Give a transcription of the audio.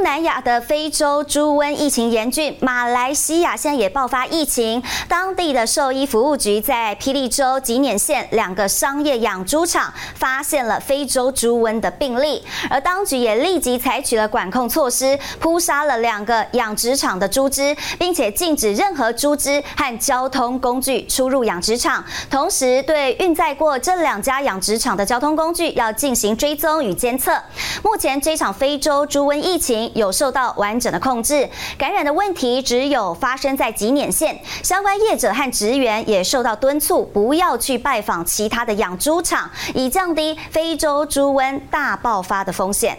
东南亚的非洲猪瘟疫情严峻，马来西亚现在也爆发疫情。当地的兽医服务局在霹雳州吉缅县两个商业养猪场发现了非洲猪瘟的病例，而当局也立即采取了管控措施，扑杀了两个养殖场的猪只，并且禁止任何猪只和交通工具出入养殖场，同时对运载过这两家养殖场的交通工具要进行追踪与监测。目前这场非洲猪瘟疫情。有受到完整的控制，感染的问题只有发生在吉碾县，相关业者和职员也受到敦促，不要去拜访其他的养猪场，以降低非洲猪瘟大爆发的风险。